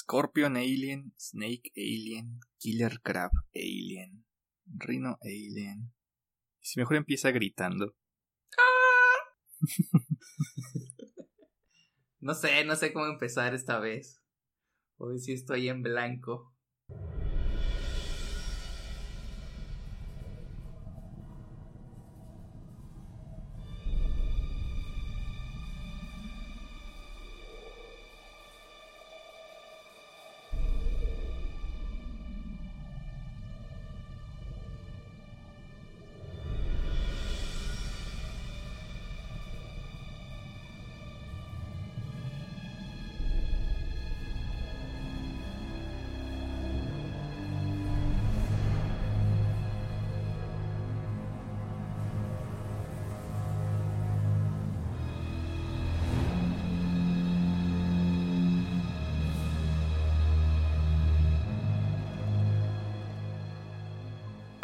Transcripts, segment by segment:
Scorpion Alien, Snake Alien, Killer Crab Alien, Rhino Alien. Si mejor empieza gritando. no sé, no sé cómo empezar esta vez. Hoy sí estoy en blanco.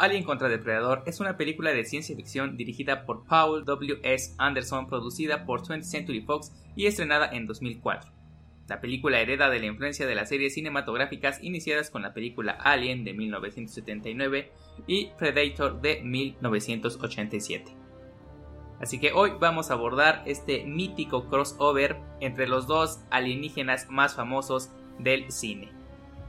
Alien contra Depredador es una película de ciencia ficción dirigida por Paul W. S. Anderson, producida por 20th Century Fox y estrenada en 2004. La película hereda de la influencia de las series cinematográficas iniciadas con la película Alien de 1979 y Predator de 1987. Así que hoy vamos a abordar este mítico crossover entre los dos alienígenas más famosos del cine.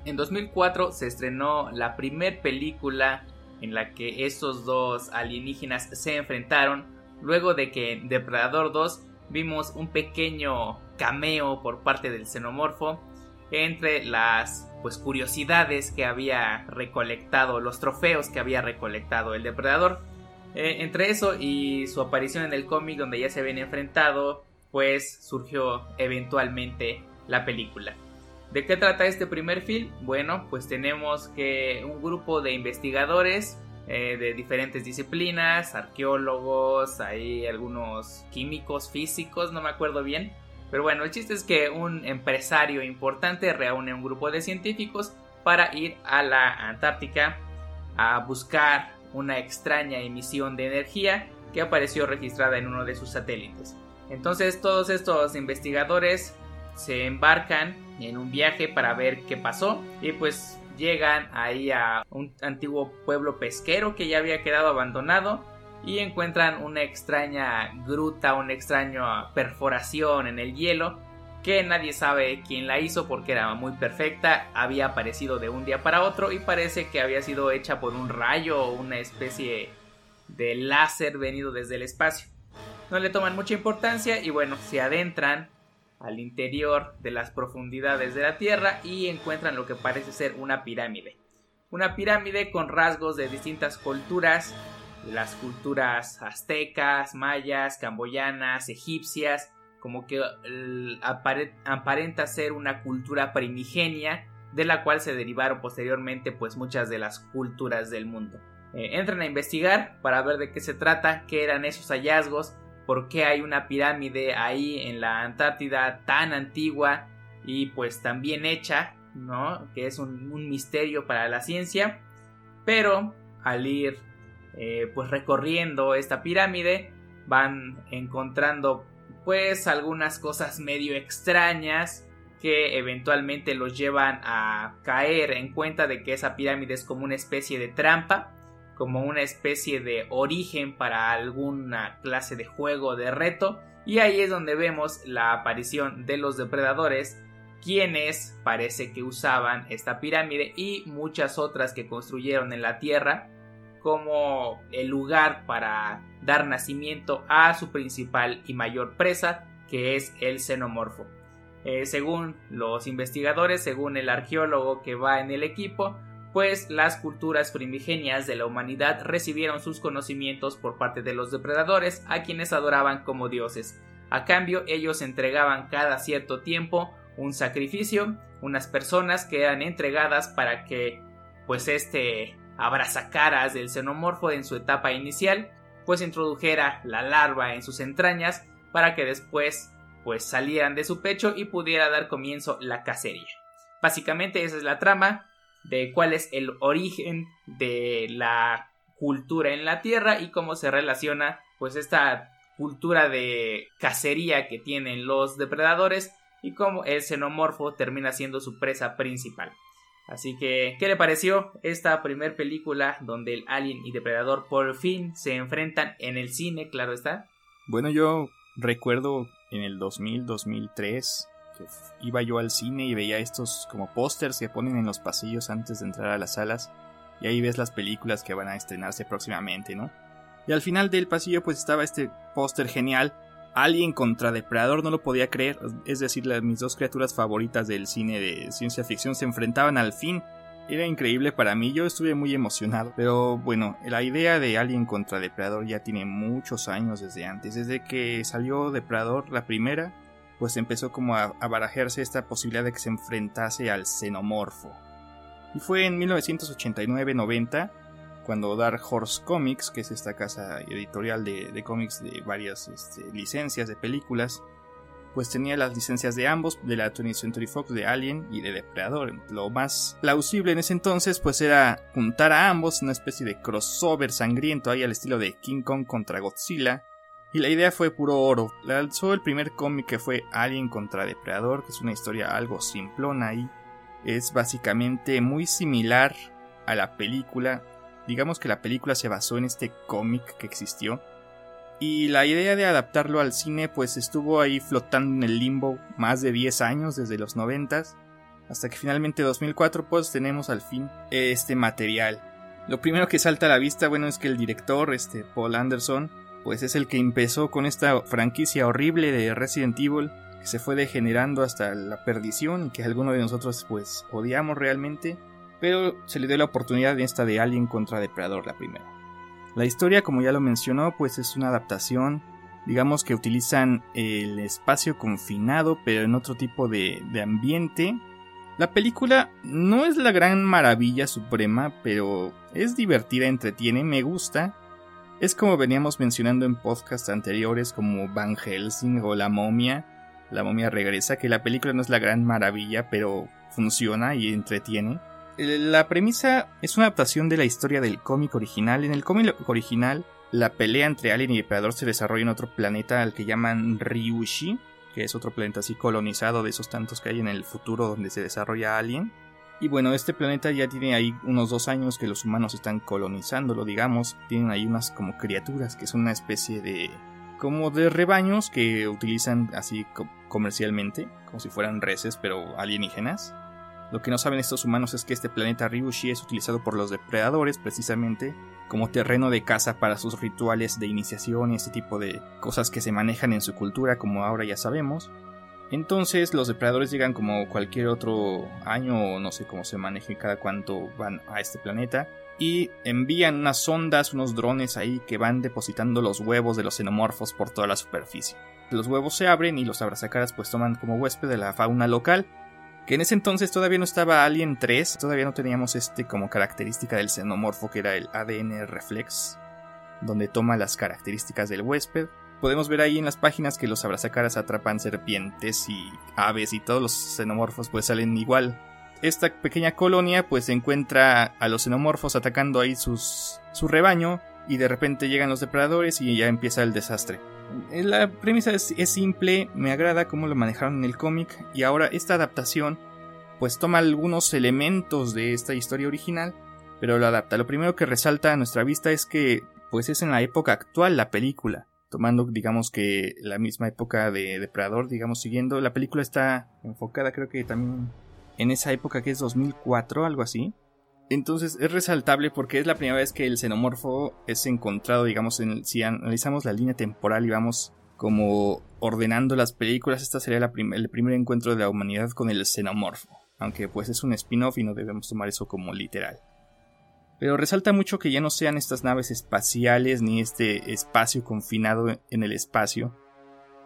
En 2004 se estrenó la primer película en la que estos dos alienígenas se enfrentaron luego de que en Depredador 2 vimos un pequeño cameo por parte del xenomorfo entre las pues curiosidades que había recolectado, los trofeos que había recolectado el depredador. Eh, entre eso y su aparición en el cómic donde ya se habían enfrentado, pues surgió eventualmente la película. ¿De qué trata este primer film? Bueno, pues tenemos que un grupo de investigadores eh, de diferentes disciplinas, arqueólogos, hay algunos químicos, físicos, no me acuerdo bien. Pero bueno, el chiste es que un empresario importante reúne un grupo de científicos para ir a la Antártica a buscar una extraña emisión de energía que apareció registrada en uno de sus satélites. Entonces todos estos investigadores se embarcan en un viaje para ver qué pasó y pues llegan ahí a un antiguo pueblo pesquero que ya había quedado abandonado y encuentran una extraña gruta, una extraña perforación en el hielo que nadie sabe quién la hizo porque era muy perfecta, había aparecido de un día para otro y parece que había sido hecha por un rayo o una especie de láser venido desde el espacio. No le toman mucha importancia y bueno, se adentran al interior de las profundidades de la Tierra y encuentran lo que parece ser una pirámide. Una pirámide con rasgos de distintas culturas, las culturas aztecas, mayas, camboyanas, egipcias, como que aparenta ser una cultura primigenia de la cual se derivaron posteriormente pues muchas de las culturas del mundo. Eh, entran a investigar para ver de qué se trata, qué eran esos hallazgos, por qué hay una pirámide ahí en la Antártida tan antigua y pues tan bien hecha, ¿no? Que es un, misterio para la ciencia. Pero al ir eh, pues recorriendo esta pirámide van encontrando pues algunas cosas medio extrañas que eventualmente los llevan a caer en cuenta de que esa pirámide es como una especie de trampa como una especie de origen para alguna clase de juego de reto y ahí es donde vemos la aparición de los depredadores quienes parece que usaban esta pirámide y muchas otras que construyeron en la tierra como el lugar para dar nacimiento a su principal y mayor presa que es el xenomorfo. Eh, según los investigadores, según el arqueólogo que va en el equipo, pues las culturas primigenias de la humanidad recibieron sus conocimientos por parte de los depredadores a quienes adoraban como dioses. A cambio ellos entregaban cada cierto tiempo un sacrificio, unas personas que eran entregadas para que pues este abrazacaras del xenomorfo en su etapa inicial pues introdujera la larva en sus entrañas para que después pues salieran de su pecho y pudiera dar comienzo la cacería. Básicamente esa es la trama, de cuál es el origen de la cultura en la Tierra y cómo se relaciona pues esta cultura de cacería que tienen los depredadores y cómo el xenomorfo termina siendo su presa principal. Así que, ¿qué le pareció esta primer película donde el alien y depredador por fin se enfrentan en el cine, claro está? Bueno, yo recuerdo en el 2000, 2003 iba yo al cine y veía estos como pósters que ponen en los pasillos antes de entrar a las salas y ahí ves las películas que van a estrenarse próximamente, ¿no? Y al final del pasillo pues estaba este póster genial, Alien contra Depredador, no lo podía creer, es decir, las, mis dos criaturas favoritas del cine de ciencia ficción se enfrentaban al fin. Era increíble para mí, yo estuve muy emocionado. Pero bueno, la idea de Alien contra Depredador ya tiene muchos años desde antes. Desde que salió Depredador la primera, pues empezó como a, a barajearse esta posibilidad de que se enfrentase al xenomorfo. Y fue en 1989-90 cuando Dark Horse Comics, que es esta casa editorial de, cómics de varias este, licencias de películas, pues tenía las licencias de ambos, de la 20th Century Fox, de Alien y de Depredador. Lo más plausible en ese entonces pues era juntar a ambos, una especie de crossover sangriento ahí al estilo de King Kong contra Godzilla. Y la idea fue puro oro. Lanzó el primer cómic que fue Alien contra Depredador, que es una historia algo simplona y es básicamente muy similar a la película. Digamos que la película se basó en este cómic que existió. Y la idea de adaptarlo al cine pues estuvo ahí flotando en el limbo más de 10 años desde los 90 hasta que finalmente 2004 pues tenemos al fin este material. Lo primero que salta a la vista bueno es que el director este Paul Anderson pues es el que empezó con esta franquicia horrible de Resident Evil que se fue degenerando hasta la perdición y que algunos de nosotros pues odiamos realmente, pero se le dio la oportunidad de esta de Alien contra Depredador la primera. La historia, como ya lo mencionó, pues es una adaptación, digamos que utilizan el espacio confinado, pero en otro tipo de, de ambiente. La película no es la gran maravilla suprema, pero es divertida, entretiene, me gusta. Es como veníamos mencionando en podcasts anteriores como Van Helsing o La momia, la momia regresa, que la película no es la gran maravilla, pero funciona y entretiene. La premisa es una adaptación de la historia del cómic original. En el cómic original, la pelea entre Alien y Depredador se desarrolla en otro planeta al que llaman Ryushi, que es otro planeta así colonizado de esos tantos que hay en el futuro donde se desarrolla Alien. Y bueno, este planeta ya tiene ahí unos dos años que los humanos están colonizándolo, digamos. Tienen ahí unas como criaturas que son una especie de como de rebaños que utilizan así comercialmente, como si fueran reses, pero alienígenas. Lo que no saben estos humanos es que este planeta Ryushi es utilizado por los depredadores precisamente como terreno de caza para sus rituales de iniciación y este tipo de cosas que se manejan en su cultura como ahora ya sabemos. Entonces los depredadores llegan como cualquier otro año o no sé cómo se maneje cada cuánto van a este planeta y envían unas sondas, unos drones ahí que van depositando los huevos de los xenomorfos por toda la superficie. Los huevos se abren y los abrazacaras pues toman como huésped de la fauna local, que en ese entonces todavía no estaba Alien 3, todavía no teníamos este como característica del xenomorfo que era el ADN reflex, donde toma las características del huésped. Podemos ver ahí en las páginas que los abrazacaras atrapan serpientes y aves y todos los xenomorfos pues salen igual esta pequeña colonia pues encuentra a los xenomorfos atacando ahí sus, su rebaño y de repente llegan los depredadores y ya empieza el desastre. Eh, la premisa es, simple, me agrada cómo lo manejaron en el cómic y ahora esta adaptación pues toma algunos elementos de esta historia original pero lo adapta. Lo primero que resalta a nuestra vista es que pues es en la época actual la película tomando digamos que la misma época de Depredador, digamos siguiendo la película está enfocada creo que también en esa época que es 2004, algo así. Entonces es resaltable porque es la primera vez que el xenomorfo es encontrado, digamos, en si analizamos la línea temporal y vamos como ordenando las películas, esta sería el primer encuentro de la humanidad con el xenomorfo, aunque pues es un spin-off y no debemos tomar eso como literal. Pero resalta mucho que ya no sean estas naves espaciales ni este espacio confinado en el espacio,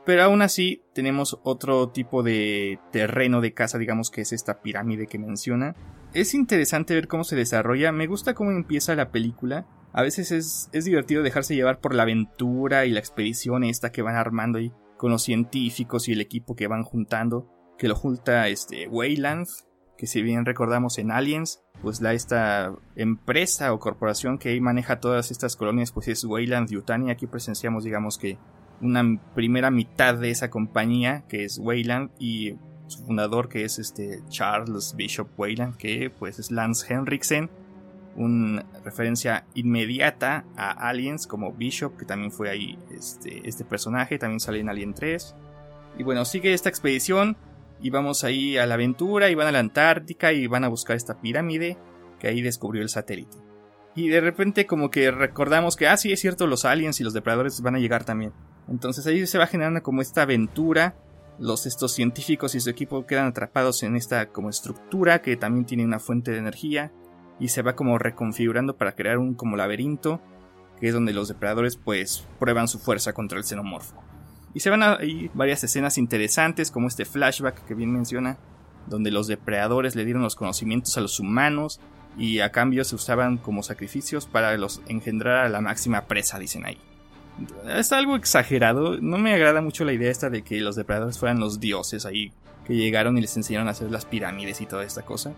pero aún así tenemos otro tipo de terreno de casa, digamos que es esta pirámide que menciona. Es interesante ver cómo se desarrolla, me gusta cómo empieza la película. A veces es, es divertido dejarse llevar por la aventura y la expedición esta que van armando ahí con los científicos y el equipo que van juntando, que lo junta este Wayland, que si bien recordamos en Aliens, pues la esta empresa o corporación que maneja todas estas colonias pues es Wayland Yutani, aquí presenciamos digamos que una primera mitad de esa compañía, que es Wayland, y su fundador que es este Charles Bishop Weyland, que pues es Lance Henriksen, una referencia inmediata a Aliens como Bishop, que también fue ahí este, este personaje, también sale en Alien 3. Y bueno, sigue esta expedición y vamos ahí a la aventura y van a la Antártica y van a buscar esta pirámide que ahí descubrió el satélite. Y de repente como que recordamos que, ah, sí, es cierto, los aliens y los depredadores van a llegar también. Entonces ahí se va generando como esta aventura. Los estos científicos y su equipo quedan atrapados en esta como estructura que también tiene una fuente de energía y se va como reconfigurando para crear un como laberinto que es donde los depredadores pues prueban su fuerza contra el xenomorfo. Y se van a ir varias escenas interesantes como este flashback que bien menciona, donde los depredadores le dieron los conocimientos a los humanos y a cambio se usaban como sacrificios para los engendrar a la máxima presa, dicen ahí. Es algo exagerado, no me agrada mucho la idea esta de que los depredadores fueran los dioses ahí que llegaron y les enseñaron a hacer las pirámides y toda esta cosa.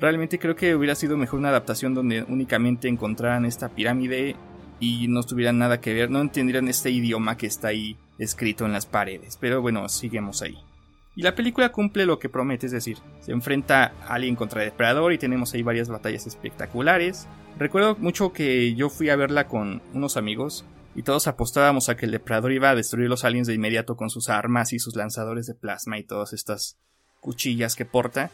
Realmente creo que hubiera sido mejor una adaptación donde únicamente encontraran esta pirámide y no tuvieran nada que ver, no entendieran este idioma que está ahí escrito en las paredes. Pero bueno, seguimos ahí. Y la película cumple lo que promete, es decir, se enfrenta a alguien contra depredador y tenemos ahí varias batallas espectaculares. Recuerdo mucho que yo fui a verla con unos amigos y todos apostábamos a que el depredador iba a destruir los aliens de inmediato con sus armas y sus lanzadores de plasma y todas estas cuchillas que porta.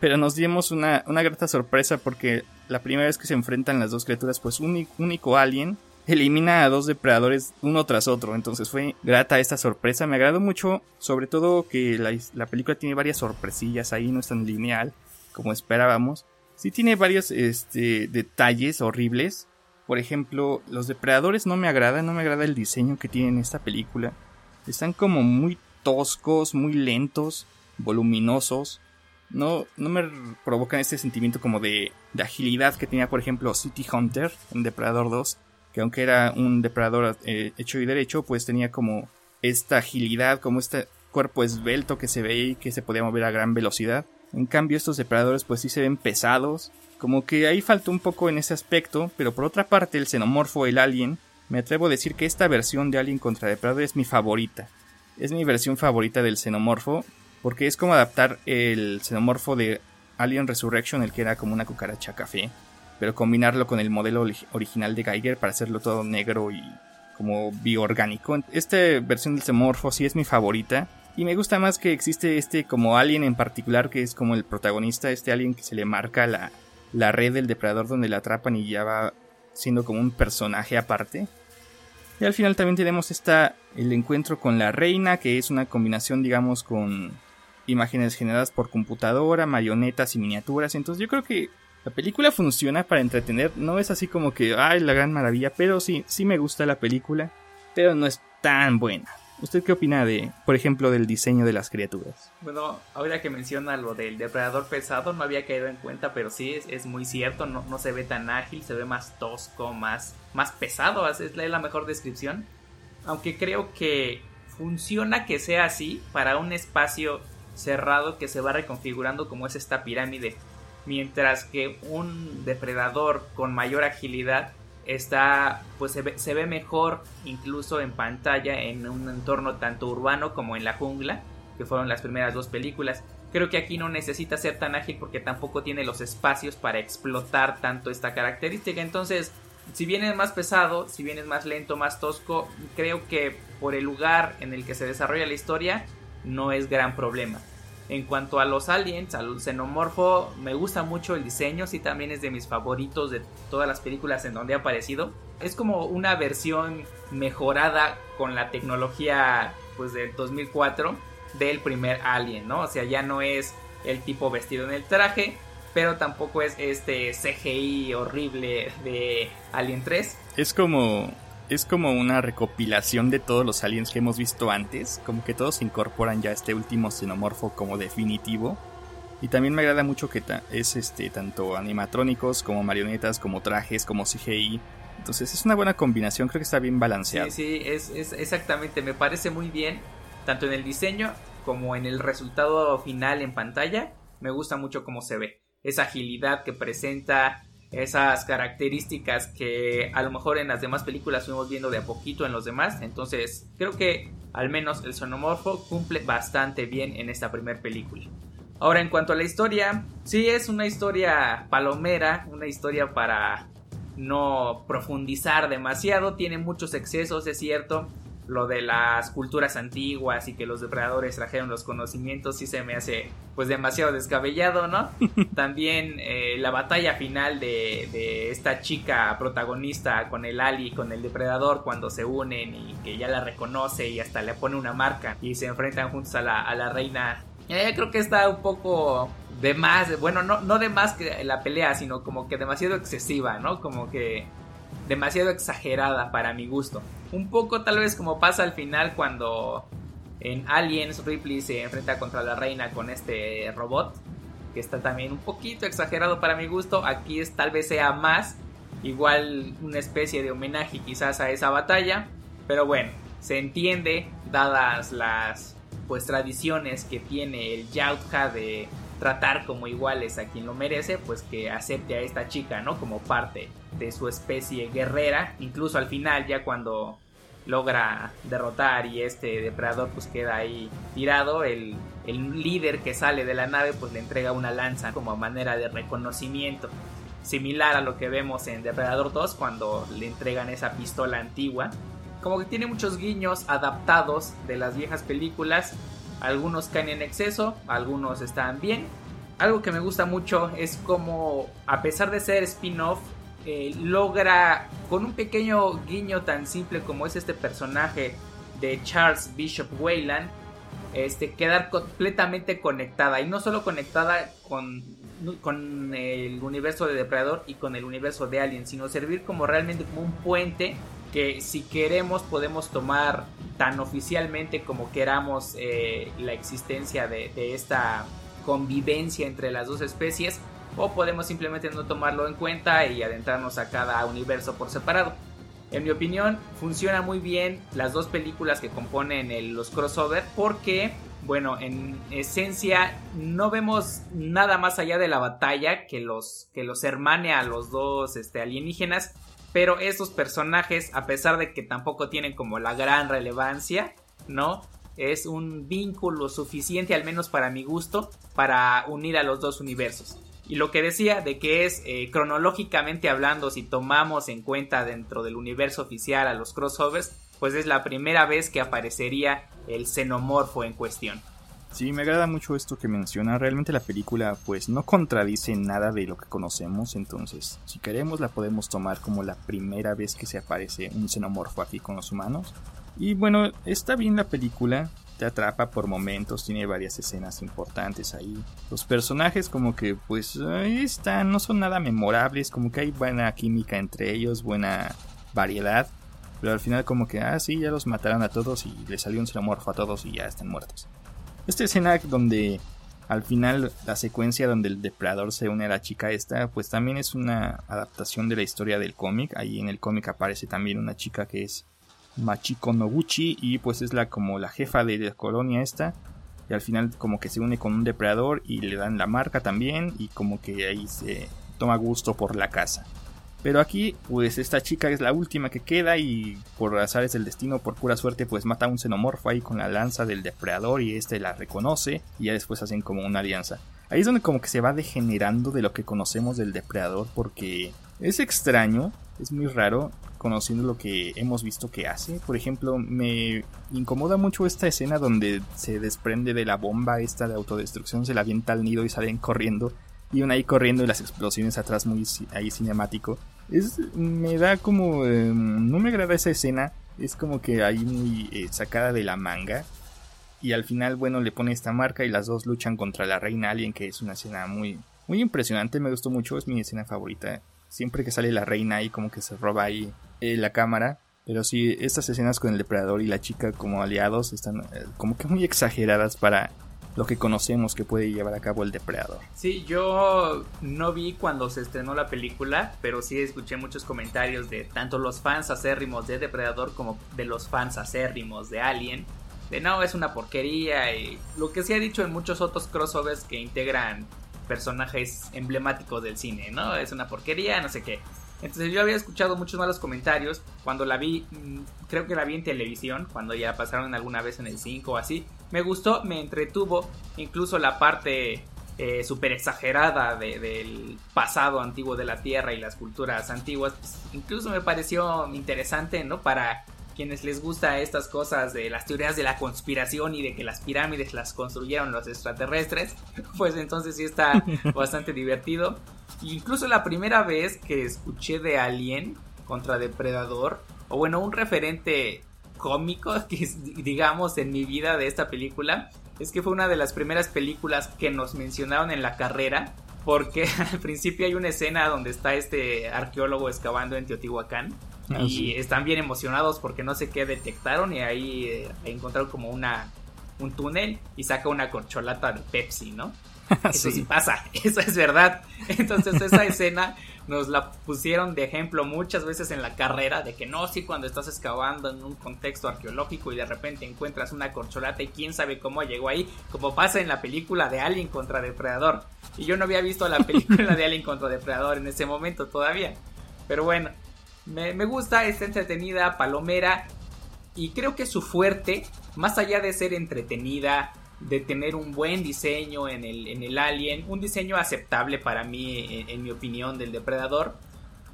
Pero nos dimos una, una grata sorpresa porque la primera vez que se enfrentan las dos criaturas, pues un único alien elimina a dos depredadores uno tras otro. Entonces fue grata esta sorpresa. Me agradó mucho, sobre todo que la, película tiene varias sorpresillas ahí, no es tan lineal como esperábamos. Sí tiene varios este, detalles horribles. Por ejemplo, los depredadores no me agradan, no me agrada el diseño que tienen en esta película. Están como muy toscos, muy lentos, voluminosos. No, no me provocan este sentimiento como de, de agilidad que tenía, por ejemplo, City Hunter en Depredador 2 que aunque era un depredador eh, hecho y derecho, pues tenía como esta agilidad, como este cuerpo esbelto que se veía y que se podía mover a gran velocidad. En cambio, estos depredadores pues sí se ven pesados, como que ahí faltó un poco en ese aspecto, pero por otra parte el xenomorfo, el alien, me atrevo a decir que esta versión de Alien contra Depredador es mi favorita. Es mi versión favorita del xenomorfo, porque es como adaptar el xenomorfo de Alien Resurrection, el que era como una cucaracha café, pero combinarlo con el modelo original de Geiger para hacerlo todo negro y como bioorgánico. Esta versión del Semorfo sí es mi favorita. Y me gusta más que existe este como alien en particular que es como el protagonista, este alien que se le marca la, la red del depredador donde la atrapan y ya va siendo como un personaje aparte. Y al final también tenemos esta, el encuentro con la reina, que es una combinación digamos con imágenes generadas por computadora, marionetas y miniaturas. Entonces yo creo que la película funciona para entretener, no es así como que, ay, la gran maravilla, pero sí, sí me gusta la película, pero no es tan buena. ¿Usted qué opina de, por ejemplo, del diseño de las criaturas? Bueno, ahora que menciona lo del depredador pesado, no había caído en cuenta, pero sí es, muy cierto, no, no, se ve tan ágil, se ve más tosco, más, más pesado, es la mejor descripción. Aunque creo que funciona que sea así para un espacio cerrado que se va reconfigurando como es esta pirámide mientras que un depredador con mayor agilidad está pues se ve, mejor incluso en pantalla en un entorno tanto urbano como en la jungla que fueron las primeras dos películas. Creo que aquí no necesita ser tan ágil porque tampoco tiene los espacios para explotar tanto esta característica. Entonces si bien es más pesado si bien es más lento más tosco creo que por el lugar en el que se desarrolla la historia no es gran problema en cuanto a los aliens, al xenomorfo, me gusta mucho el diseño, sí también es de mis favoritos de todas las películas en donde ha aparecido. Es como una versión mejorada con la tecnología pues del 2004 del primer Alien, ¿no? O sea, ya no es el tipo vestido en el traje, pero tampoco es este CGI horrible de Alien 3. Es como es como una recopilación de todos los aliens que hemos visto antes, como que todos incorporan ya este último xenomorfo como definitivo. Y también me agrada mucho que es este tanto animatrónicos como marionetas, como trajes, como CGI. Entonces es una buena combinación, creo que está bien balanceado. Sí, sí, es, es exactamente, me parece muy bien, tanto en el diseño como en el resultado final en pantalla. Me gusta mucho cómo se ve. Esa agilidad que presenta, esas características que a lo mejor en las demás películas fuimos viendo de a poquito en los demás. Entonces creo que al menos el sonomorfo cumple bastante bien en esta primera película. Ahora en cuanto a la historia, sí es una historia palomera, una historia para no profundizar demasiado, tiene muchos excesos, es cierto, lo de las culturas antiguas y que los depredadores trajeron los conocimientos sí se me hace pues demasiado descabellado, ¿no? También eh, la batalla final de, de, esta chica protagonista con el Ali, con el depredador cuando se unen y que ya la reconoce y hasta le pone una marca y se enfrentan juntos a la, a la reina. Eh, creo que está un poco de más, bueno, no, no de más que la pelea, sino como que demasiado excesiva, ¿no? Como que demasiado exagerada para mi gusto. Un poco tal vez como pasa al final cuando en Aliens Ripley se enfrenta contra la reina con este robot, que está también un poquito exagerado para mi gusto. Aquí es tal vez sea más, igual una especie de homenaje quizás a esa batalla, pero bueno, se entiende dadas las pues tradiciones que tiene el Yautja de tratar como iguales a quien lo merece, pues que acepte a esta chica, ¿no? Como parte de su especie guerrera, incluso al final ya cuando logra derrotar y este depredador pues queda ahí tirado, el, el líder que sale de la nave pues le entrega una lanza como manera de reconocimiento, similar a lo que vemos en Depredador 2 cuando le entregan esa pistola antigua. Como que tiene muchos guiños adaptados de las viejas películas, algunos caen en exceso, algunos están bien. Algo que me gusta mucho es como, a pesar de ser spin-off, eh, logra con un pequeño guiño tan simple como es este personaje de Charles Bishop Wayland, este, quedar completamente conectada. Y no solo conectada con, con el universo de Depredador y con el universo de Alien, sino servir como realmente como un puente que si queremos podemos tomar tan oficialmente como queramos eh, la existencia de, esta convivencia entre las dos especies o podemos simplemente no tomarlo en cuenta y adentrarnos a cada universo por separado. En mi opinión, funciona muy bien las dos películas que componen los crossover porque, bueno, en esencia no vemos nada más allá de la batalla que los, que los hermane a los dos este, alienígenas, pero estos personajes, a pesar de que tampoco tienen como la gran relevancia, ¿no? Es un vínculo suficiente, al menos para mi gusto, para unir a los dos universos. Y lo que decía de que es eh, cronológicamente hablando, si tomamos en cuenta dentro del universo oficial a los crossovers, pues es la primera vez que aparecería el xenomorfo en cuestión. Sí, me agrada mucho esto que menciona. Realmente la película pues no contradice nada de lo que conocemos, entonces si queremos la podemos tomar como la primera vez que se aparece un xenomorfo aquí con los humanos. Y bueno, está bien la película, te atrapa por momentos, tiene varias escenas importantes ahí. Los personajes como que pues ahí están, no son nada memorables, como que hay buena química entre ellos, buena variedad. Pero al final como que, ah, sí, ya los mataron a todos y le salió un xenomorfo a todos y ya están muertos. Esta escena donde al final la secuencia donde el depredador se une a la chica esta, pues también es una adaptación de la historia del cómic. Ahí en el cómic aparece también una chica que es Machiko Noguchi y pues es la como la jefa de la colonia esta y al final como que se une con un depredador y le dan la marca también y como que ahí se toma gusto por la casa. Pero aquí pues esta chica es la última que queda y por azares del destino, por pura suerte pues mata a un xenomorfo ahí con la lanza del depredador y este la reconoce y ya después hacen como una alianza. Ahí es donde como que se va degenerando de lo que conocemos del depredador porque es extraño, es muy raro conociendo lo que hemos visto que hace. Por ejemplo, me incomoda mucho esta escena donde se desprende de la bomba esta de autodestrucción, se la avienta al nido y salen corriendo. Y ahí corriendo y las explosiones atrás muy ahí cinemático. Es, me da como... Em, no me agrada esa escena. Es como que ahí muy eh, sacada de la manga. Y al final, bueno, le pone esta marca y las dos luchan contra la reina alien, que es una escena muy, muy impresionante. Me gustó mucho, es mi escena favorita. Siempre que sale la reina ahí, como que se roba ahí eh, la cámara. Pero sí, estas escenas con el depredador y la chica como aliados están eh, como que muy exageradas para lo que conocemos que puede llevar a cabo el depredador. Sí, yo no vi cuando se estrenó la película, pero sí escuché muchos comentarios de tanto los fans acérrimos de Depredador como de los fans acérrimos de Alien. De no, es una porquería y lo que se ha dicho en muchos otros crossovers que integran personajes emblemáticos del cine, ¿no? Es una porquería, no sé qué. Entonces yo había escuchado muchos malos comentarios cuando la vi, mm, creo que la vi en televisión, cuando ya pasaron alguna vez en el 5 o así. Me gustó, me entretuvo, incluso la parte eh, súper exagerada del pasado antiguo de la Tierra y las culturas antiguas, pues, incluso me pareció interesante, ¿no? Para quienes les gusta estas cosas de las teorías de la conspiración y de que las pirámides las construyeron los extraterrestres, pues entonces sí está bastante divertido. Incluso la primera vez que escuché de Alien contra Depredador, o bueno, un referente cómico que digamos en mi vida de esta película, es que fue una de las primeras películas que nos mencionaron en la carrera, porque al principio hay una escena donde está este arqueólogo excavando en Teotihuacán Ah, y están bien emocionados porque no sé qué detectaron y ahí eh, encontraron como una un túnel y saca una corcholata de Pepsi, ¿no? Eso sí. pasa, eso es verdad. Entonces esa escena nos la pusieron de ejemplo muchas veces en la carrera de que no, sí, cuando estás excavando en un contexto arqueológico y de repente encuentras una corcholata y quién sabe cómo llegó ahí, como pasa en la película de Alien contra Depredador. Y yo no había visto la película de Alien contra Depredador en ese momento todavía. Pero bueno, me, gusta, está entretenida, palomera. Y creo que su fuerte, más allá de ser entretenida, de tener un buen diseño en el, en el Alien, un diseño aceptable para mí, en, mi opinión, del Depredador,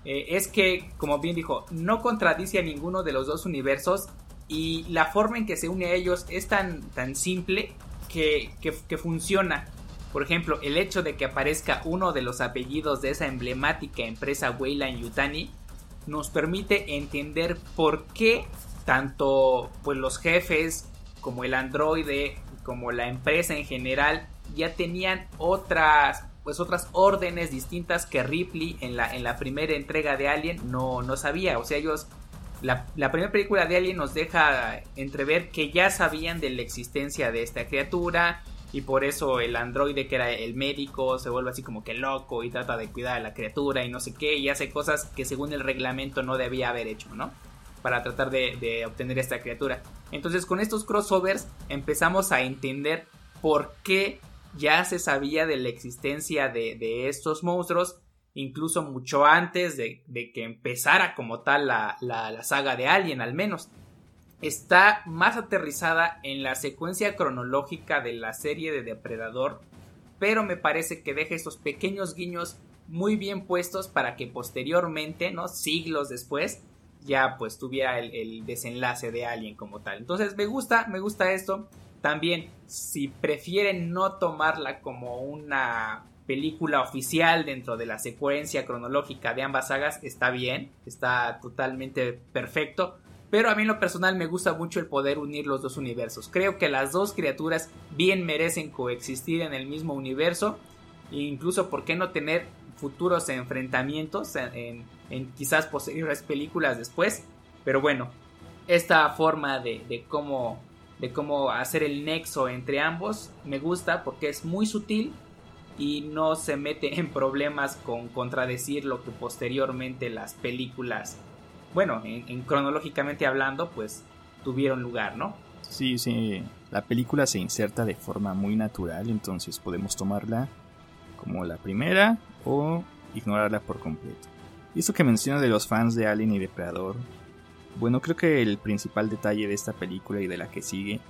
eh, es que, como bien dijo, no contradice a ninguno de los dos universos y la forma en que se une a ellos es tan, tan simple que, que funciona. Por ejemplo, el hecho de que aparezca uno de los apellidos de esa emblemática empresa Weyland Yutani nos permite entender por qué tanto pues los jefes como el androide como la empresa en general ya tenían otras pues otras órdenes distintas que Ripley en la, en la primera entrega de Alien no, no sabía. O sea, ellos la, la, primera película de Alien nos deja entrever que ya sabían de la existencia de esta criatura, y por eso el androide que era el médico se vuelve así como que loco y trata de cuidar a la criatura y no sé qué y hace cosas que según el reglamento no debía haber hecho, ¿no? Para tratar de, obtener esta criatura. Entonces con estos crossovers empezamos a entender por qué ya se sabía de la existencia de, estos monstruos incluso mucho antes de, que empezara como tal la, la, saga de Alien al menos está más aterrizada en la secuencia cronológica de la serie de Depredador, pero me parece que deja estos pequeños guiños muy bien puestos para que posteriormente, ¿no? Siglos después, ya pues tuviera el, desenlace de Alien como tal. Entonces me gusta, me gusta esto. También, si prefieren no tomarla como una película oficial dentro de la secuencia cronológica de ambas sagas, está bien, está totalmente perfecto pero a mí en lo personal me gusta mucho el poder unir los dos universos. Creo que las dos criaturas bien merecen coexistir en el mismo universo. E incluso, ¿por qué no tener futuros enfrentamientos en, quizás posteriores películas después? Pero bueno, esta forma de, cómo, de cómo hacer el nexo entre ambos me gusta porque es muy sutil y no se mete en problemas con contradecir lo que posteriormente las películas bueno, en, cronológicamente hablando, pues tuvieron lugar, ¿no? Sí, sí, la película se inserta de forma muy natural, entonces podemos tomarla como la primera o ignorarla por completo. Y eso que menciona de los fans de Alien y Depredador, bueno, creo que el principal detalle de esta película y de la que sigue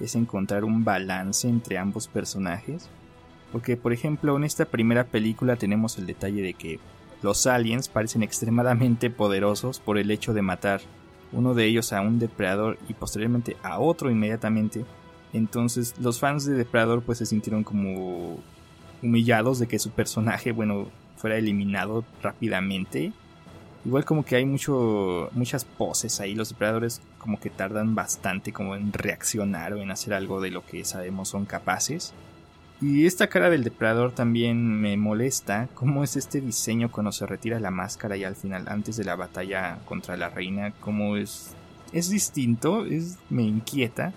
es encontrar un balance entre ambos personajes. Porque, por ejemplo, en esta primera película tenemos el detalle de que los aliens parecen extremadamente poderosos por el hecho de matar uno de ellos a un depredador y posteriormente a otro inmediatamente. Entonces los fans de Depredador pues se sintieron como humillados de que su personaje, bueno, fuera eliminado rápidamente. Igual como que hay mucho, muchas poses ahí, los depredadores como que tardan bastante como en reaccionar o en hacer algo de lo que sabemos son capaces. Y esta cara del depredador también me molesta. ¿Cómo es este diseño cuando se retira la máscara y al final, antes de la batalla contra la reina? ¿Cómo es? Es distinto, es, me inquieta.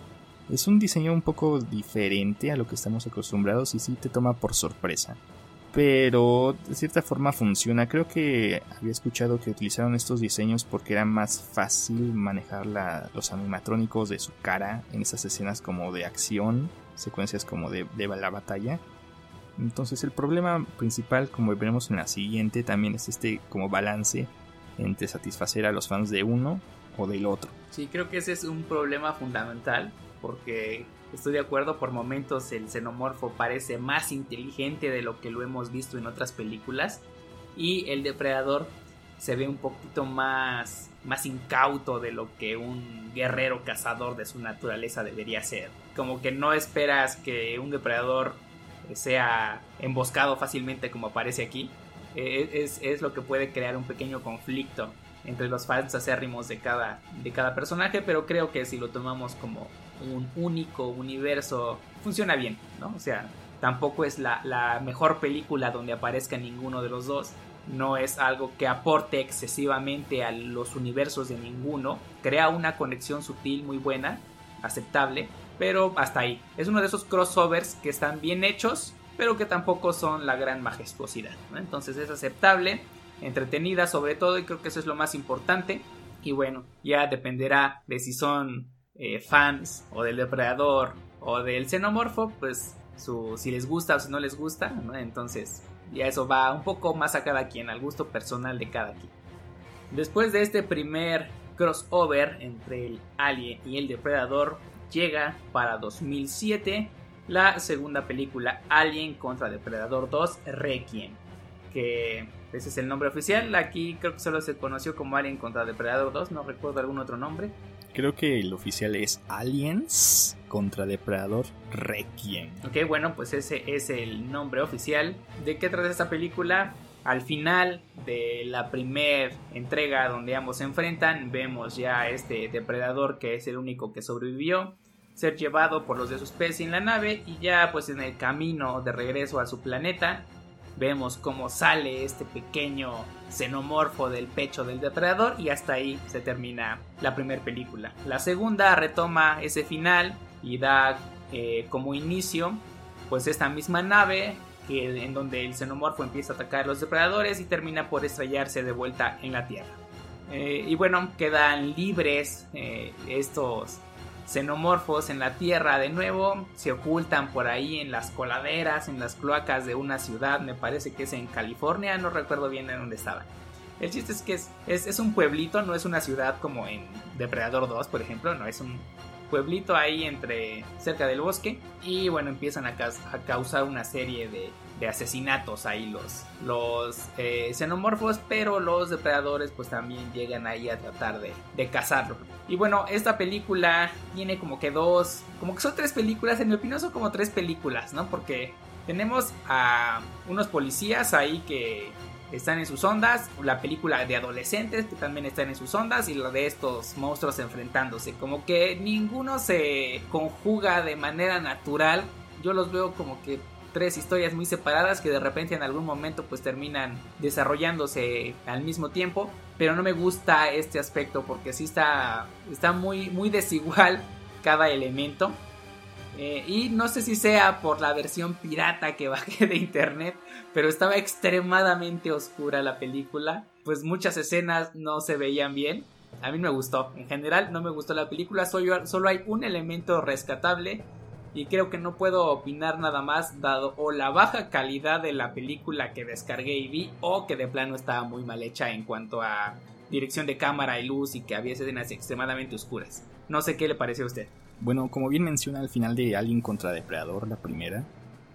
Es un diseño un poco diferente a lo que estamos acostumbrados y sí te toma por sorpresa. Pero de cierta forma funciona. Creo que había escuchado que utilizaron estos diseños porque era más fácil manejar los animatrónicos de su cara en esas escenas como de acción secuencias como de, la batalla. Entonces el problema principal, como veremos en la siguiente, también es este como balance entre satisfacer a los fans de uno o del otro. Sí, creo que ese es un problema fundamental porque estoy de acuerdo, por momentos el xenomorfo parece más inteligente de lo que lo hemos visto en otras películas y el depredador se ve un poquito más, más incauto de lo que un guerrero cazador de su naturaleza debería ser. Como que no esperas que un depredador sea emboscado fácilmente como aparece aquí. E, e, es, es, lo que puede crear un pequeño conflicto entre los fans acérrimos de cada, de cada personaje, pero creo que si lo tomamos como un único universo, funciona bien, ¿no? O sea, tampoco es la, la mejor película donde aparezca ninguno de los dos, no es algo que aporte excesivamente a los universos de ninguno, crea una conexión sutil muy buena, aceptable, pero hasta ahí. Es uno de esos crossovers que están bien hechos, pero que tampoco son la gran majestuosidad. Entonces es aceptable, entretenida sobre todo, y creo que eso es lo más importante. Y bueno, ya dependerá de si son eh, fans o del depredador o del xenomorfo, pues su, si les gusta o si no les gusta, entonces ya eso va un poco más a cada quien, al gusto personal de cada quien. Después de este primer crossover entre el alien y el depredador, llega para 2007 la segunda película Alien contra Depredador 2 Requiem, que ese es el nombre oficial. Aquí creo que solo se conoció como Alien contra Depredador 2, no recuerdo algún otro nombre. Creo que el oficial es Aliens contra Depredador Requiem. Ok, bueno, pues ese es el nombre oficial. ¿De qué trata esta película? Al final de la primera entrega donde ambos se enfrentan, vemos ya a este depredador que es el único que sobrevivió ser llevado por los de su especie en la nave y ya pues en el camino de regreso a su planeta vemos cómo sale este pequeño xenomorfo del pecho del depredador y hasta ahí se termina la primera película. La segunda retoma ese final y da eh, como inicio pues esta misma nave en donde el xenomorfo empieza a atacar a los depredadores y termina por estrellarse de vuelta en la Tierra. Eh, y bueno, quedan libres eh, estos xenomorfos en la Tierra de nuevo, se ocultan por ahí en las coladeras, en las cloacas de una ciudad, me parece que es en California, no recuerdo bien en dónde estaban. El chiste es que es, es, un pueblito, no es una ciudad como en Depredador 2, por ejemplo, no es un pueblito ahí entre cerca del bosque y bueno empiezan a causar una serie de, de, asesinatos ahí los los eh, xenomorfos pero los depredadores pues también llegan ahí a tratar de, de cazarlo y bueno, esta película tiene como que dos, como que son tres películas, en mi opinión son como tres películas, ¿no? Porque tenemos a unos policías ahí que están en sus ondas, la película de adolescentes que también están en sus ondas y la de estos monstruos enfrentándose. Como que ninguno se conjuga de manera natural. Yo los veo como que tres historias muy separadas que de repente en algún momento pues terminan desarrollándose al mismo tiempo, pero no me gusta este aspecto porque sí está, está muy, muy desigual cada elemento. Eh, y no sé si sea por la versión pirata que bajé de internet, pero estaba extremadamente oscura la película. Pues muchas escenas no se veían bien. A mí me gustó. En general no me gustó la película. Solo, hay un elemento rescatable y creo que no puedo opinar nada más dado o la baja calidad de la película que descargué y vi o que de plano estaba muy mal hecha en cuanto a dirección de cámara y luz y que había escenas extremadamente oscuras. No sé qué le parece a usted. Bueno, como bien menciona al final de Alien contra Depredador, la primera,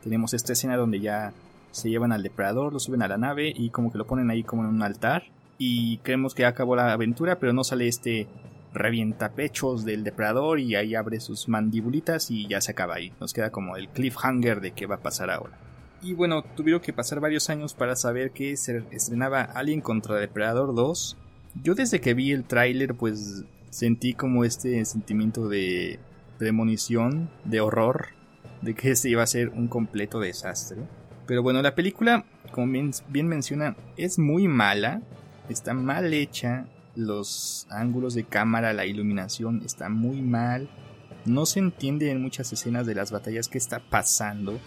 tenemos esta escena donde ya se llevan al depredador, lo suben a la nave y como que lo ponen ahí como en un altar y creemos que acabó la aventura, pero no sale este revienta pechos del depredador y ahí abre sus mandibulitas y ya se acaba ahí. Nos queda como el cliffhanger de qué va a pasar ahora. Y bueno, tuvieron que pasar varios años para saber que se estrenaba Alien contra Depredador 2. Yo desde que vi el tráiler pues sentí como este sentimiento de premonición, de horror, de que este iba a ser un completo desastre. Pero bueno, la película, como bien, bien menciona, es muy mala, está mal hecha, los ángulos de cámara, la iluminación está muy mal. No se entiende en muchas escenas de las batallas qué está pasando.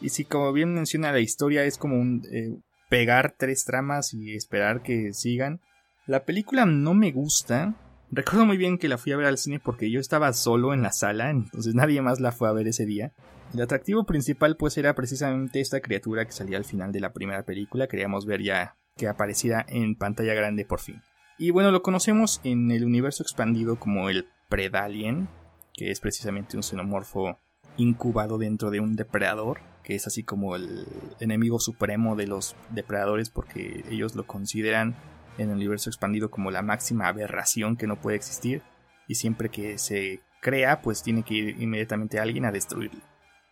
Y si como bien menciona la historia es como un eh, pegar tres tramas y esperar que sigan. La película no me gusta. Recuerdo muy bien que la fui a ver al cine porque yo estaba solo en la sala, entonces nadie más la fue a ver ese día. El atractivo principal pues era precisamente esta criatura que salía al final de la primera película, queríamos ver ya que apareciera en pantalla grande por fin. Y bueno, lo conocemos en el universo expandido como el Predalien, que es precisamente un xenomorfo incubado dentro de un depredador, que es así como el enemigo supremo de los depredadores porque ellos lo consideran en el universo expandido como la máxima aberración que no puede existir y siempre que se crea pues tiene que ir inmediatamente alguien a destruirlo.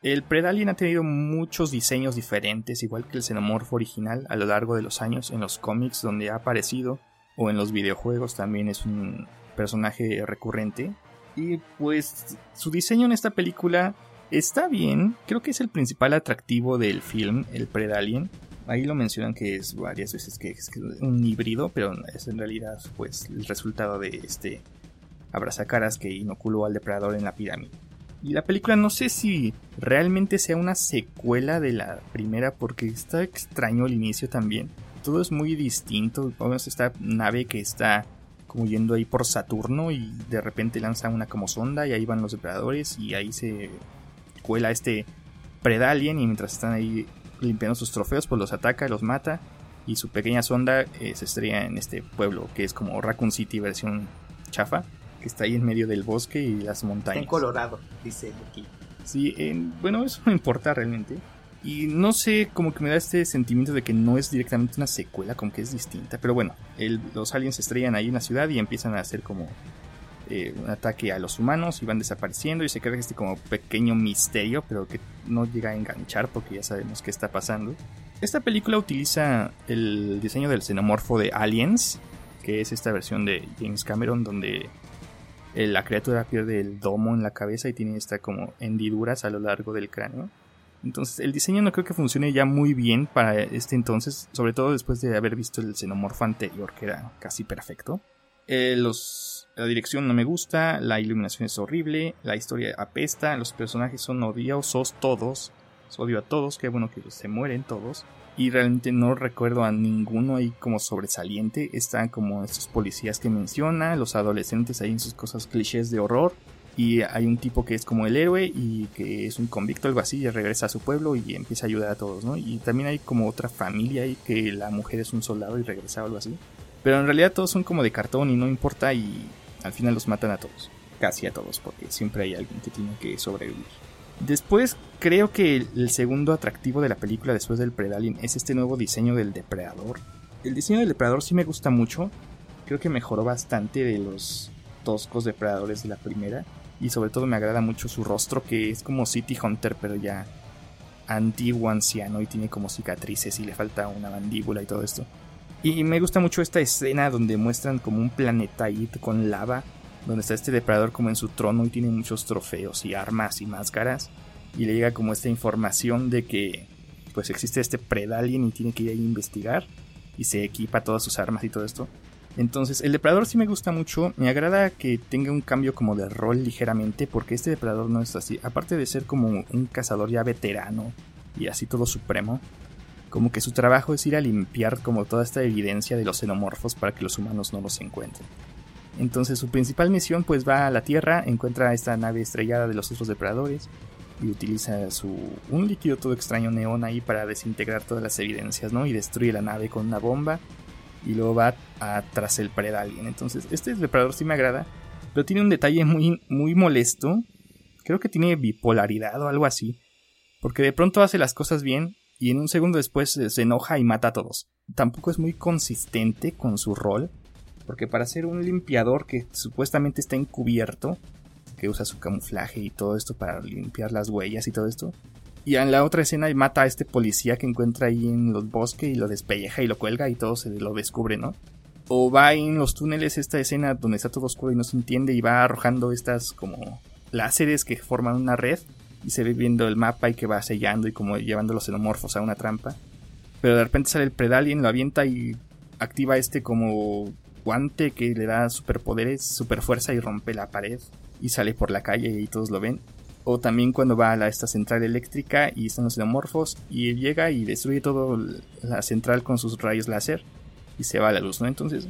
El Predalien ha tenido muchos diseños diferentes, igual que el xenomorfo original a lo largo de los años en los cómics donde ha aparecido o en los videojuegos también es un personaje recurrente. Y pues su diseño en esta película está bien, creo que es el principal atractivo del film, el Predalien. Ahí lo mencionan que es varias veces que es un híbrido, pero es en realidad pues el resultado de este abrazacaras que inoculó al depredador en la pirámide. Y la película no sé si realmente sea una secuela de la primera porque está extraño el inicio también todo es muy distinto. Vemos esta nave que está como yendo ahí por Saturno y de repente lanza una como sonda y ahí van los depredadores y ahí se cuela este Predalien y mientras están ahí limpiando sus trofeos pues los ataca, los mata y su pequeña sonda eh, se estrella en este pueblo que es como Raccoon City versión chafa que está ahí en medio del bosque y las montañas. En Colorado, dice aquí. Sí, bueno, eso no importa realmente. Y no sé, como que me da este sentimiento de que no es directamente una secuela, como que es distinta. Pero bueno, los aliens se estrellan ahí en la ciudad y empiezan a hacer como eh, un ataque a los humanos y van desapareciendo y se crea este como pequeño misterio, pero que no llega a enganchar porque ya sabemos qué está pasando. Esta película utiliza el diseño del xenomorfo de Aliens, que es esta versión de James Cameron donde eh, la criatura pierde el domo en la cabeza y tiene esta como hendiduras a lo largo del cráneo. Entonces el diseño no creo que funcione ya muy bien para este entonces, sobre todo después de haber visto el xenomorfo anterior, que era casi perfecto. Eh, la dirección no me gusta, la iluminación es horrible, la historia apesta, los personajes son odiosos todos, odio a todos, qué bueno que se mueren todos. Y realmente no recuerdo a ninguno ahí como sobresaliente. Están como estos policías que menciona, los adolescentes ahí en sus cosas clichés de horror y hay un tipo que es como el héroe y que es un convicto algo así y regresa a su pueblo y empieza a ayudar a todos, ¿no? Y también hay como otra familia ahí que la mujer es un soldado y regresa o algo así. Pero en realidad todos son como de cartón y no importa y al final los matan a todos, casi a todos, porque siempre hay alguien que tiene que sobrevivir. Después creo que el segundo atractivo de la película después del Predalien es este nuevo diseño del depredador. El diseño del depredador sí me gusta mucho, creo que mejoró bastante de los toscos depredadores de la primera y sobre todo me agrada mucho su rostro que es como City Hunter pero ya antiguo, anciano y tiene como cicatrices y le falta una mandíbula y todo esto. Y me gusta mucho esta escena donde muestran como un planeta ahí con lava, donde está este depredador como en su trono y tiene muchos trofeos y armas y máscaras. Y le llega como esta información de que pues existe este predalien y tiene que ir a investigar. Y se equipa todas sus armas y todo esto. Entonces, el depredador sí me gusta mucho. Me agrada que tenga un cambio como de rol ligeramente, porque este depredador no es así. Aparte de ser como un cazador ya veterano y así todo supremo, como que su trabajo es ir a limpiar como toda esta evidencia de los xenomorfos para que los humanos no los encuentren. Entonces su principal misión pues va a la Tierra, encuentra esta nave estrellada de los otros depredadores y utiliza su un líquido todo extraño neón ahí para desintegrar todas las evidencias, ¿no? Y destruye la nave con una bomba y luego va a, tras el Predalien. Entonces, este depredador sí me agrada, pero tiene un detalle muy, muy molesto. Creo que tiene bipolaridad o algo así, porque de pronto hace las cosas bien y en un segundo después se enoja y mata a todos. Tampoco es muy consistente con su rol, porque para ser un limpiador que supuestamente está encubierto, que usa su camuflaje y todo esto para limpiar las huellas y todo esto, y en la otra escena mata a este policía que encuentra ahí en los bosques y lo despelleja y lo cuelga y todo se lo descubre, ¿no? O va en los túneles esta escena donde está todo oscuro y no se entiende y va arrojando estas como láseres que forman una red y se ve viendo el mapa y que va sellando y como llevando los xenomorfos a una trampa. Pero de repente sale el Predalien, lo avienta y activa este como guante que le da superpoderes, super fuerza y rompe la pared y sale por la calle y todos lo ven. O también cuando va a la, esta central eléctrica y están los xenomorfos y llega y destruye toda la central con sus rayos láser y se va a la luz, ¿no? Entonces,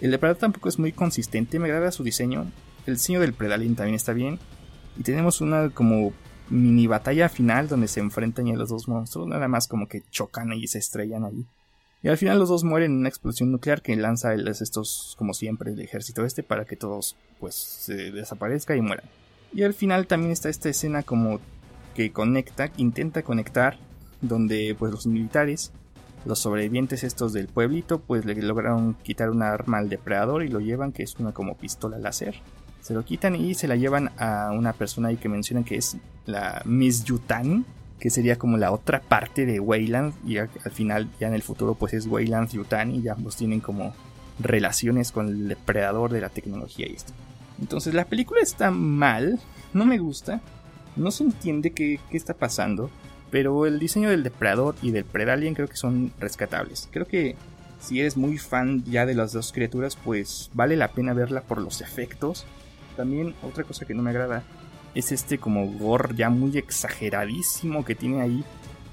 el depredador tampoco es muy consistente, me agrada su diseño. El diseño del Predalin también está bien. Y tenemos una como mini batalla final donde se enfrentan ya los dos monstruos, nada más como que chocan y se estrellan allí. Y al final los dos mueren en una explosión nuclear que lanza el, estos, como siempre, el ejército este para que todos pues se desaparezcan y mueran. Y al final también está esta escena como que conecta, intenta conectar, donde pues los militares, los sobrevivientes estos del pueblito, pues le lograron quitar un arma al depredador y lo llevan, que es una como pistola láser. Se lo quitan y se la llevan a una persona ahí que mencionan que es la Miss Yutani, que sería como la otra parte de Wayland y al final ya en el futuro pues es Wayland Yutani y ambos tienen como relaciones con el depredador de la tecnología y esto. Entonces la película está mal, no me gusta, no se entiende qué, está pasando, pero el diseño del depredador y del predalien creo que son rescatables. Creo que si eres muy fan ya de las dos criaturas, pues vale la pena verla por los efectos. También otra cosa que no me agrada es este como gore ya muy exageradísimo que tiene ahí.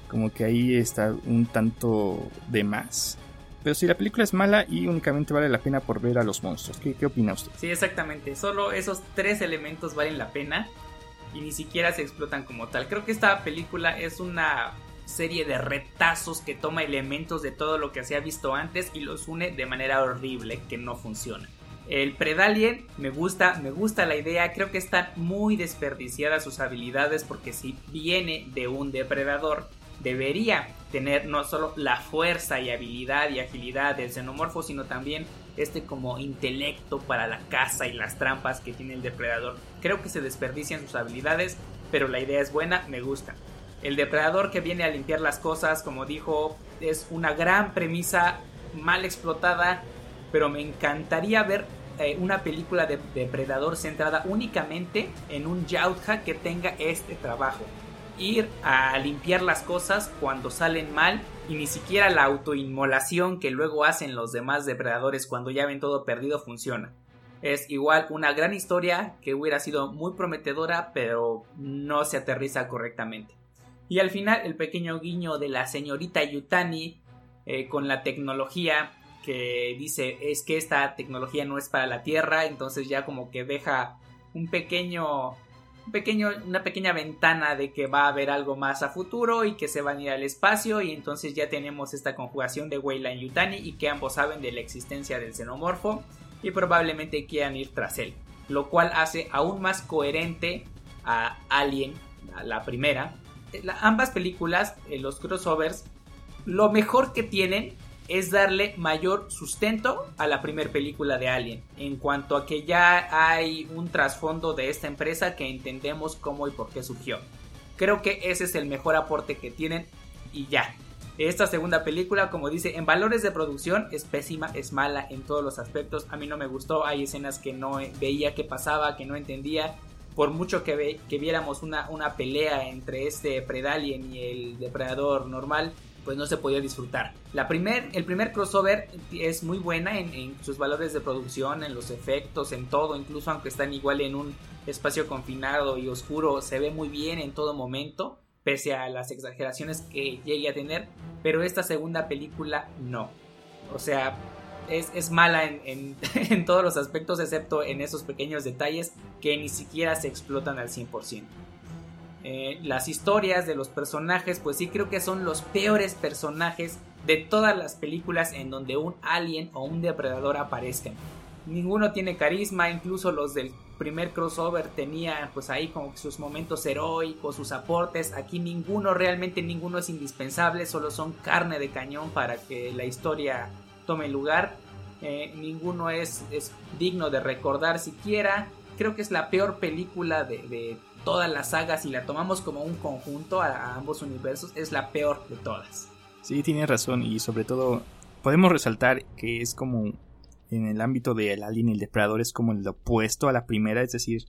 Como que ahí está un tanto de más. Pero si la película es mala y únicamente vale la pena por ver a los monstruos, ¿qué, qué opina usted? Sí, exactamente. Solo esos tres elementos valen la pena y ni siquiera se explotan como tal. Creo que esta película es una serie de retazos que toma elementos de todo lo que se ha visto antes y los une de manera horrible que no funciona. El Predalien me gusta, me gusta la idea, creo que están muy desperdiciadas sus habilidades porque si viene de un depredador debería tener no solo la fuerza y habilidad y agilidad del xenomorfo, sino también este como intelecto para la caza y las trampas que tiene el depredador. Creo que se desperdician sus habilidades, pero la idea es buena, me gusta. El depredador que viene a limpiar las cosas, como dijo, es una gran premisa mal explotada, pero me encantaría ver eh, una película de depredador centrada únicamente en un Yautja que tenga este trabajo ir a limpiar las cosas cuando salen mal y ni siquiera la autoinmolación que luego hacen los demás depredadores cuando ya ven todo perdido funciona. Es igual una gran historia que hubiera sido muy prometedora pero no se aterriza correctamente. Y al final el pequeño guiño de la señorita Yutani eh, con la tecnología que dice es que esta tecnología no es para la Tierra, entonces ya como que deja un pequeño pequeño, una pequeña ventana de que va a haber algo más a futuro y que se van a ir al espacio y entonces ya tenemos esta conjugación de Weyland Yutani y que ambos saben de la existencia del xenomorfo y probablemente quieran ir tras él, lo cual hace aún más coherente a Alien, la primera. ambas películas, eh, los crossovers, lo mejor que tienen es darle mayor sustento a la primera película de Alien, en cuanto a que ya hay un trasfondo de esta empresa que entendemos cómo y por qué surgió. Creo que ese es el mejor aporte que tienen y ya. Esta segunda película, como dice, en valores de producción es pésima, es mala en todos los aspectos. A mí no me gustó, hay escenas que no veía que pasaba, que no entendía. Por mucho que, que viéramos una, una pelea entre este Predalien y el depredador normal, pues no se podía disfrutar. La primer, el primer crossover es muy buena en, sus valores de producción, en los efectos, en todo, incluso aunque están igual en un espacio confinado y oscuro, se ve muy bien en todo momento, pese a las exageraciones que llegue a tener, pero esta segunda película no. O sea, es, mala en, en, todos los aspectos, excepto en esos pequeños detalles que ni siquiera se explotan al 100%. Eh, las historias de los personajes, pues sí creo que son los peores personajes de todas las películas en donde un alien o un depredador aparezcan. Ninguno tiene carisma, incluso los del primer crossover tenían pues ahí como sus momentos heroicos, sus aportes. Aquí ninguno, realmente ninguno es indispensable, solo son carne de cañón para que la historia tome lugar. Eh, ninguno es, es, digno de recordar siquiera. Creo que es la peor película de todas las sagas y la tomamos como un conjunto a, ambos universos, es la peor de todas. Sí, tiene razón y sobre todo podemos resaltar que es como en el ámbito del alien y el depredador es como el opuesto a la primera, es decir,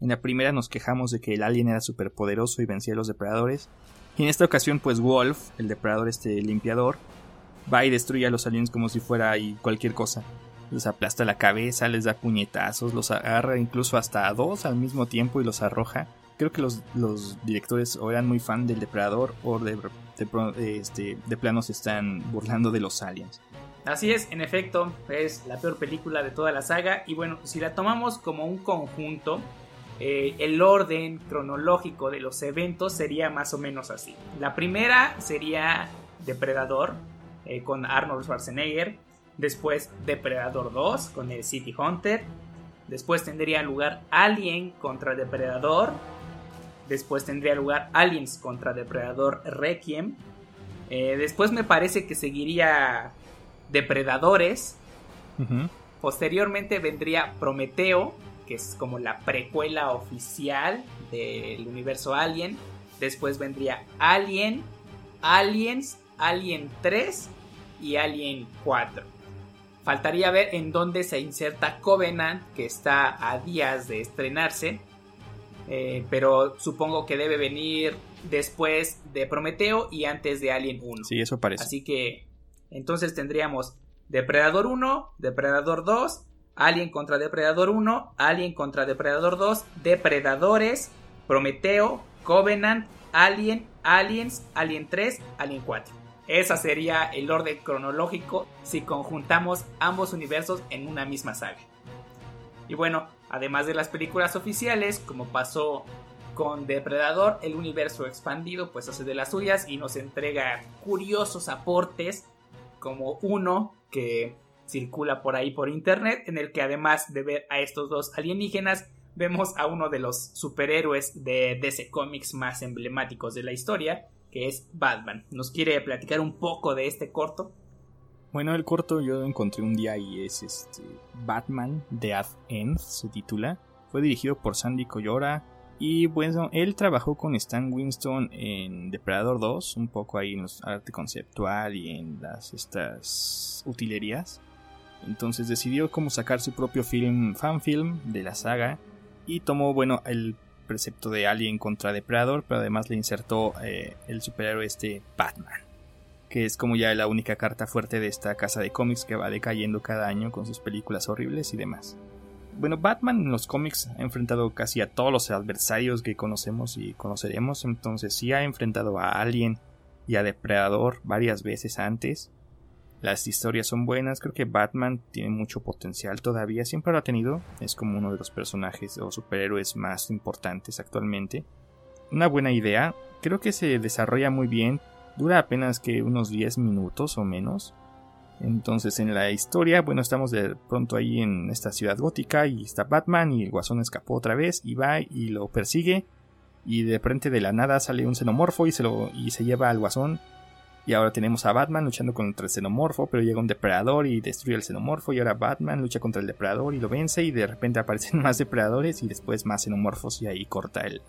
en la primera nos quejamos de que el alien era superpoderoso y vencía a los depredadores. Y en esta ocasión, pues Wolf, el depredador este limpiador, va y destruye a los aliens como si fuera ahí cualquier cosa. Les aplasta la cabeza, les da puñetazos, los agarra incluso hasta a dos al mismo tiempo y los arroja. Creo que los, directores o eran muy fan del depredador o de, este, de plano se están burlando de los aliens. Así es, en efecto, es la peor película de toda la saga. Y bueno, si la tomamos como un conjunto, eh, el orden cronológico de los eventos sería más o menos así. La primera sería Depredador eh, con Arnold Schwarzenegger. Después Depredador 2 con el City Hunter. Después tendría lugar Alien contra Depredador. Después tendría lugar Aliens contra Depredador Requiem. Eh, después me parece que seguiría Depredadores. Posteriormente vendría Prometeo que es como la precuela oficial del universo Alien. Después vendría Alien, Aliens, Alien 3 y Alien 4. Faltaría ver en dónde se inserta Covenant, que está a días de estrenarse. Eh, pero supongo que debe venir después de Prometeo y antes de Alien 1. Sí, eso parece. Así que entonces tendríamos Depredador 1, Depredador 2, Alien contra Depredador 1, Alien contra Depredador 2, Depredadores, Prometeo, Covenant, Alien, Aliens, Alien 3, Alien 4. Ese sería el orden cronológico si conjuntamos ambos universos en una misma saga. Y bueno, además de las películas oficiales, como pasó con Depredador, el universo expandido pues hace de las suyas y nos entrega curiosos aportes como uno que circula por ahí por internet, en el que además de ver a estos dos alienígenas, vemos a uno de los superhéroes de DC Comics más emblemáticos de la historia, que es Batman. ¿Nos quiere platicar un poco de este corto? Bueno, el corto yo lo encontré un día y es este Batman Death End, se titula. Fue dirigido por Sandy Collora y bueno, él trabajó con Stan Winston en Depredador 2, un poco ahí en los arte conceptual y en las estas utilerías. Entonces decidió como sacar su propio film, fanfilm de la saga y tomó, bueno, el precepto de Alien contra Depredador, pero además le insertó eh, el superhéroe este Batman, que es como ya la única carta fuerte de esta casa de cómics que va decayendo cada año con sus películas horribles y demás. Bueno, Batman en los cómics ha enfrentado casi a todos los adversarios que conocemos y conoceremos, entonces sí ha enfrentado a Alien y a Depredador varias veces antes, las historias son buenas, creo que Batman tiene mucho potencial todavía, siempre lo ha tenido, es como uno de los personajes o superhéroes más importantes actualmente. Una buena idea, creo que se desarrolla muy bien, dura apenas que unos 10 minutos o menos. Entonces en la historia, bueno, estamos de pronto ahí en esta ciudad gótica y está Batman y el guasón escapó otra vez y va y lo persigue y de frente de la nada sale un xenomorfo y se lo y se lleva al guasón y ahora tenemos a Batman luchando contra el xenomorfo, pero llega un depredador y destruye el xenomorfo. Y ahora Batman lucha contra el depredador y lo vence. Y de repente aparecen más depredadores y después más xenomorfos. Y ahí corta el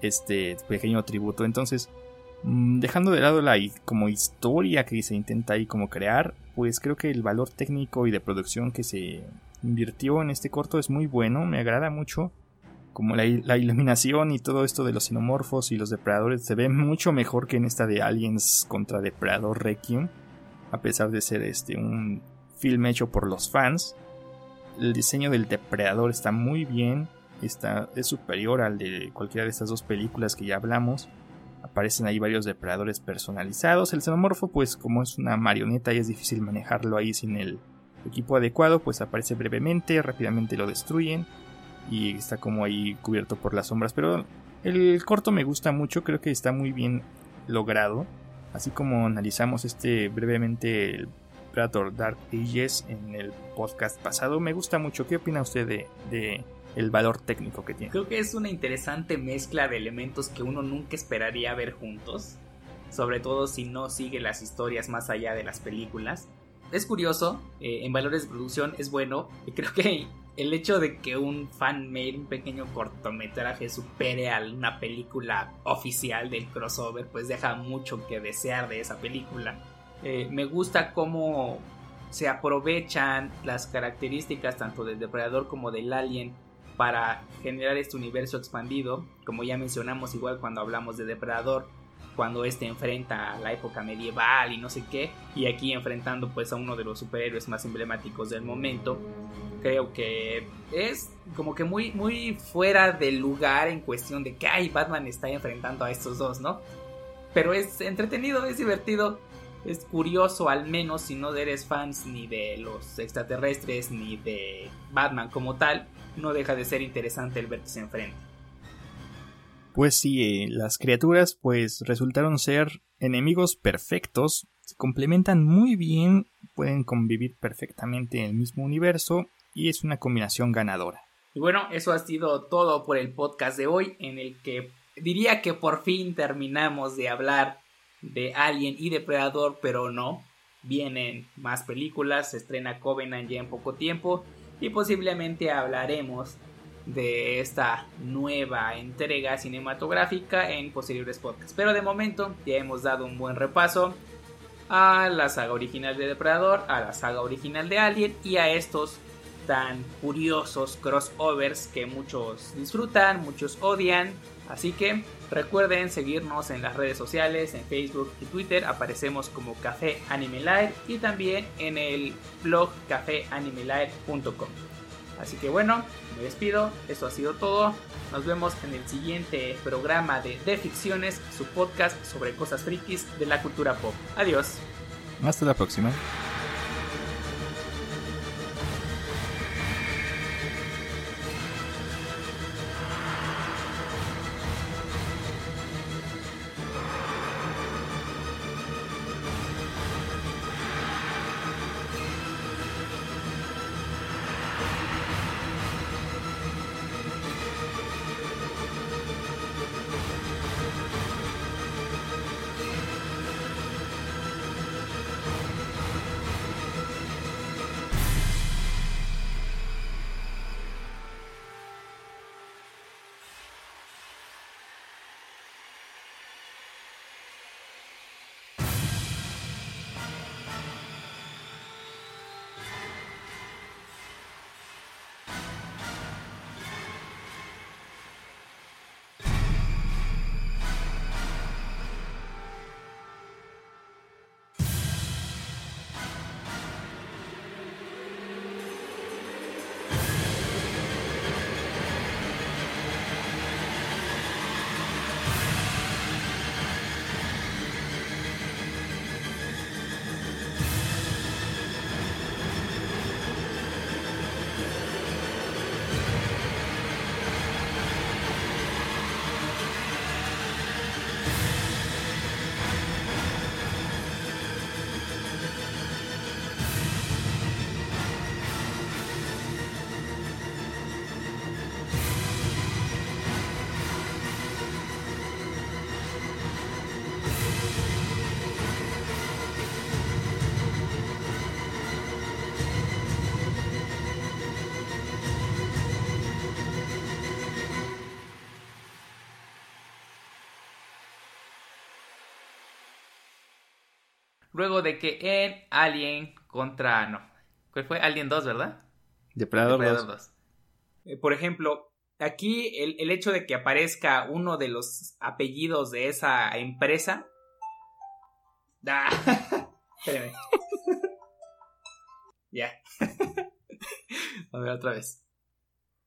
este pequeño tributo. Entonces, dejando de lado la como historia que se intenta ahí como crear, pues creo que el valor técnico y de producción que se invirtió en este corto es muy bueno. Me agrada mucho como la, iluminación y todo esto de los xenomorfos y los depredadores se ve mucho mejor que en esta de Aliens contra Depredador Requiem, a pesar de ser este un film hecho por los fans. El diseño del depredador está muy bien, está, es superior al de cualquiera de estas dos películas que ya hablamos. Aparecen ahí varios depredadores personalizados. El xenomorfo, pues como es una marioneta y es difícil manejarlo ahí sin el equipo adecuado, pues aparece brevemente, rápidamente lo destruyen y está como ahí cubierto por las sombras. Pero el corto me gusta mucho, creo que está muy bien logrado. Así como analizamos este brevemente el Predator Dark Ages en el podcast pasado, me gusta mucho. ¿Qué opina usted de, de el valor técnico que tiene? Creo que es una interesante mezcla de elementos que uno nunca esperaría ver juntos. Sobre todo si no sigue las historias más allá de las películas. Es curioso, eh, en valores de producción es bueno. Y creo que el hecho de que un fan made un pequeño cortometraje supere a una película oficial del crossover, pues deja mucho que desear de esa película. Eh, me gusta cómo se aprovechan las características tanto del depredador como del alien para generar este universo expandido, como ya mencionamos igual cuando hablamos de depredador, cuando este enfrenta a la época medieval y no sé qué, y aquí enfrentando pues a uno de los superhéroes más emblemáticos del momento, creo que es como que muy, muy fuera del lugar en cuestión de que ay, Batman está enfrentando a estos dos, ¿no? Pero es entretenido, es divertido, es curioso al menos si no eres fans ni de los extraterrestres ni de Batman como tal, no deja de ser interesante el verse enfrente. Pues sí, eh, las criaturas pues resultaron ser enemigos perfectos, se complementan muy bien, pueden convivir perfectamente en el mismo universo y es una combinación ganadora. Y bueno, eso ha sido todo por el podcast de hoy, en el que diría que por fin terminamos de hablar de Alien y Depredador, pero no. Vienen más películas, se estrena Covenant ya en poco tiempo y posiblemente hablaremos de esta nueva entrega cinematográfica en posteriores podcasts. Pero de momento ya hemos dado un buen repaso a la saga original de Depredador, a la saga original de Alien y a estos tan curiosos crossovers que muchos disfrutan, muchos odian. Así que recuerden seguirnos en las redes sociales, en Facebook y Twitter, aparecemos como Café Anime y también en el blog cafeanimelive.com. Así que bueno, me despido, eso ha sido todo. Nos vemos en el siguiente programa de De Ficciones, su podcast sobre cosas frikis de la cultura pop. Adiós. Hasta la próxima. Luego de que en Alien contra. No. ¿Cuál fue? Alien 2, ¿verdad? Depredador, 2. Eh, por ejemplo, aquí el, el, hecho de que aparezca uno de los apellidos de esa empresa. Ah, espérame. ya. A ver, otra vez.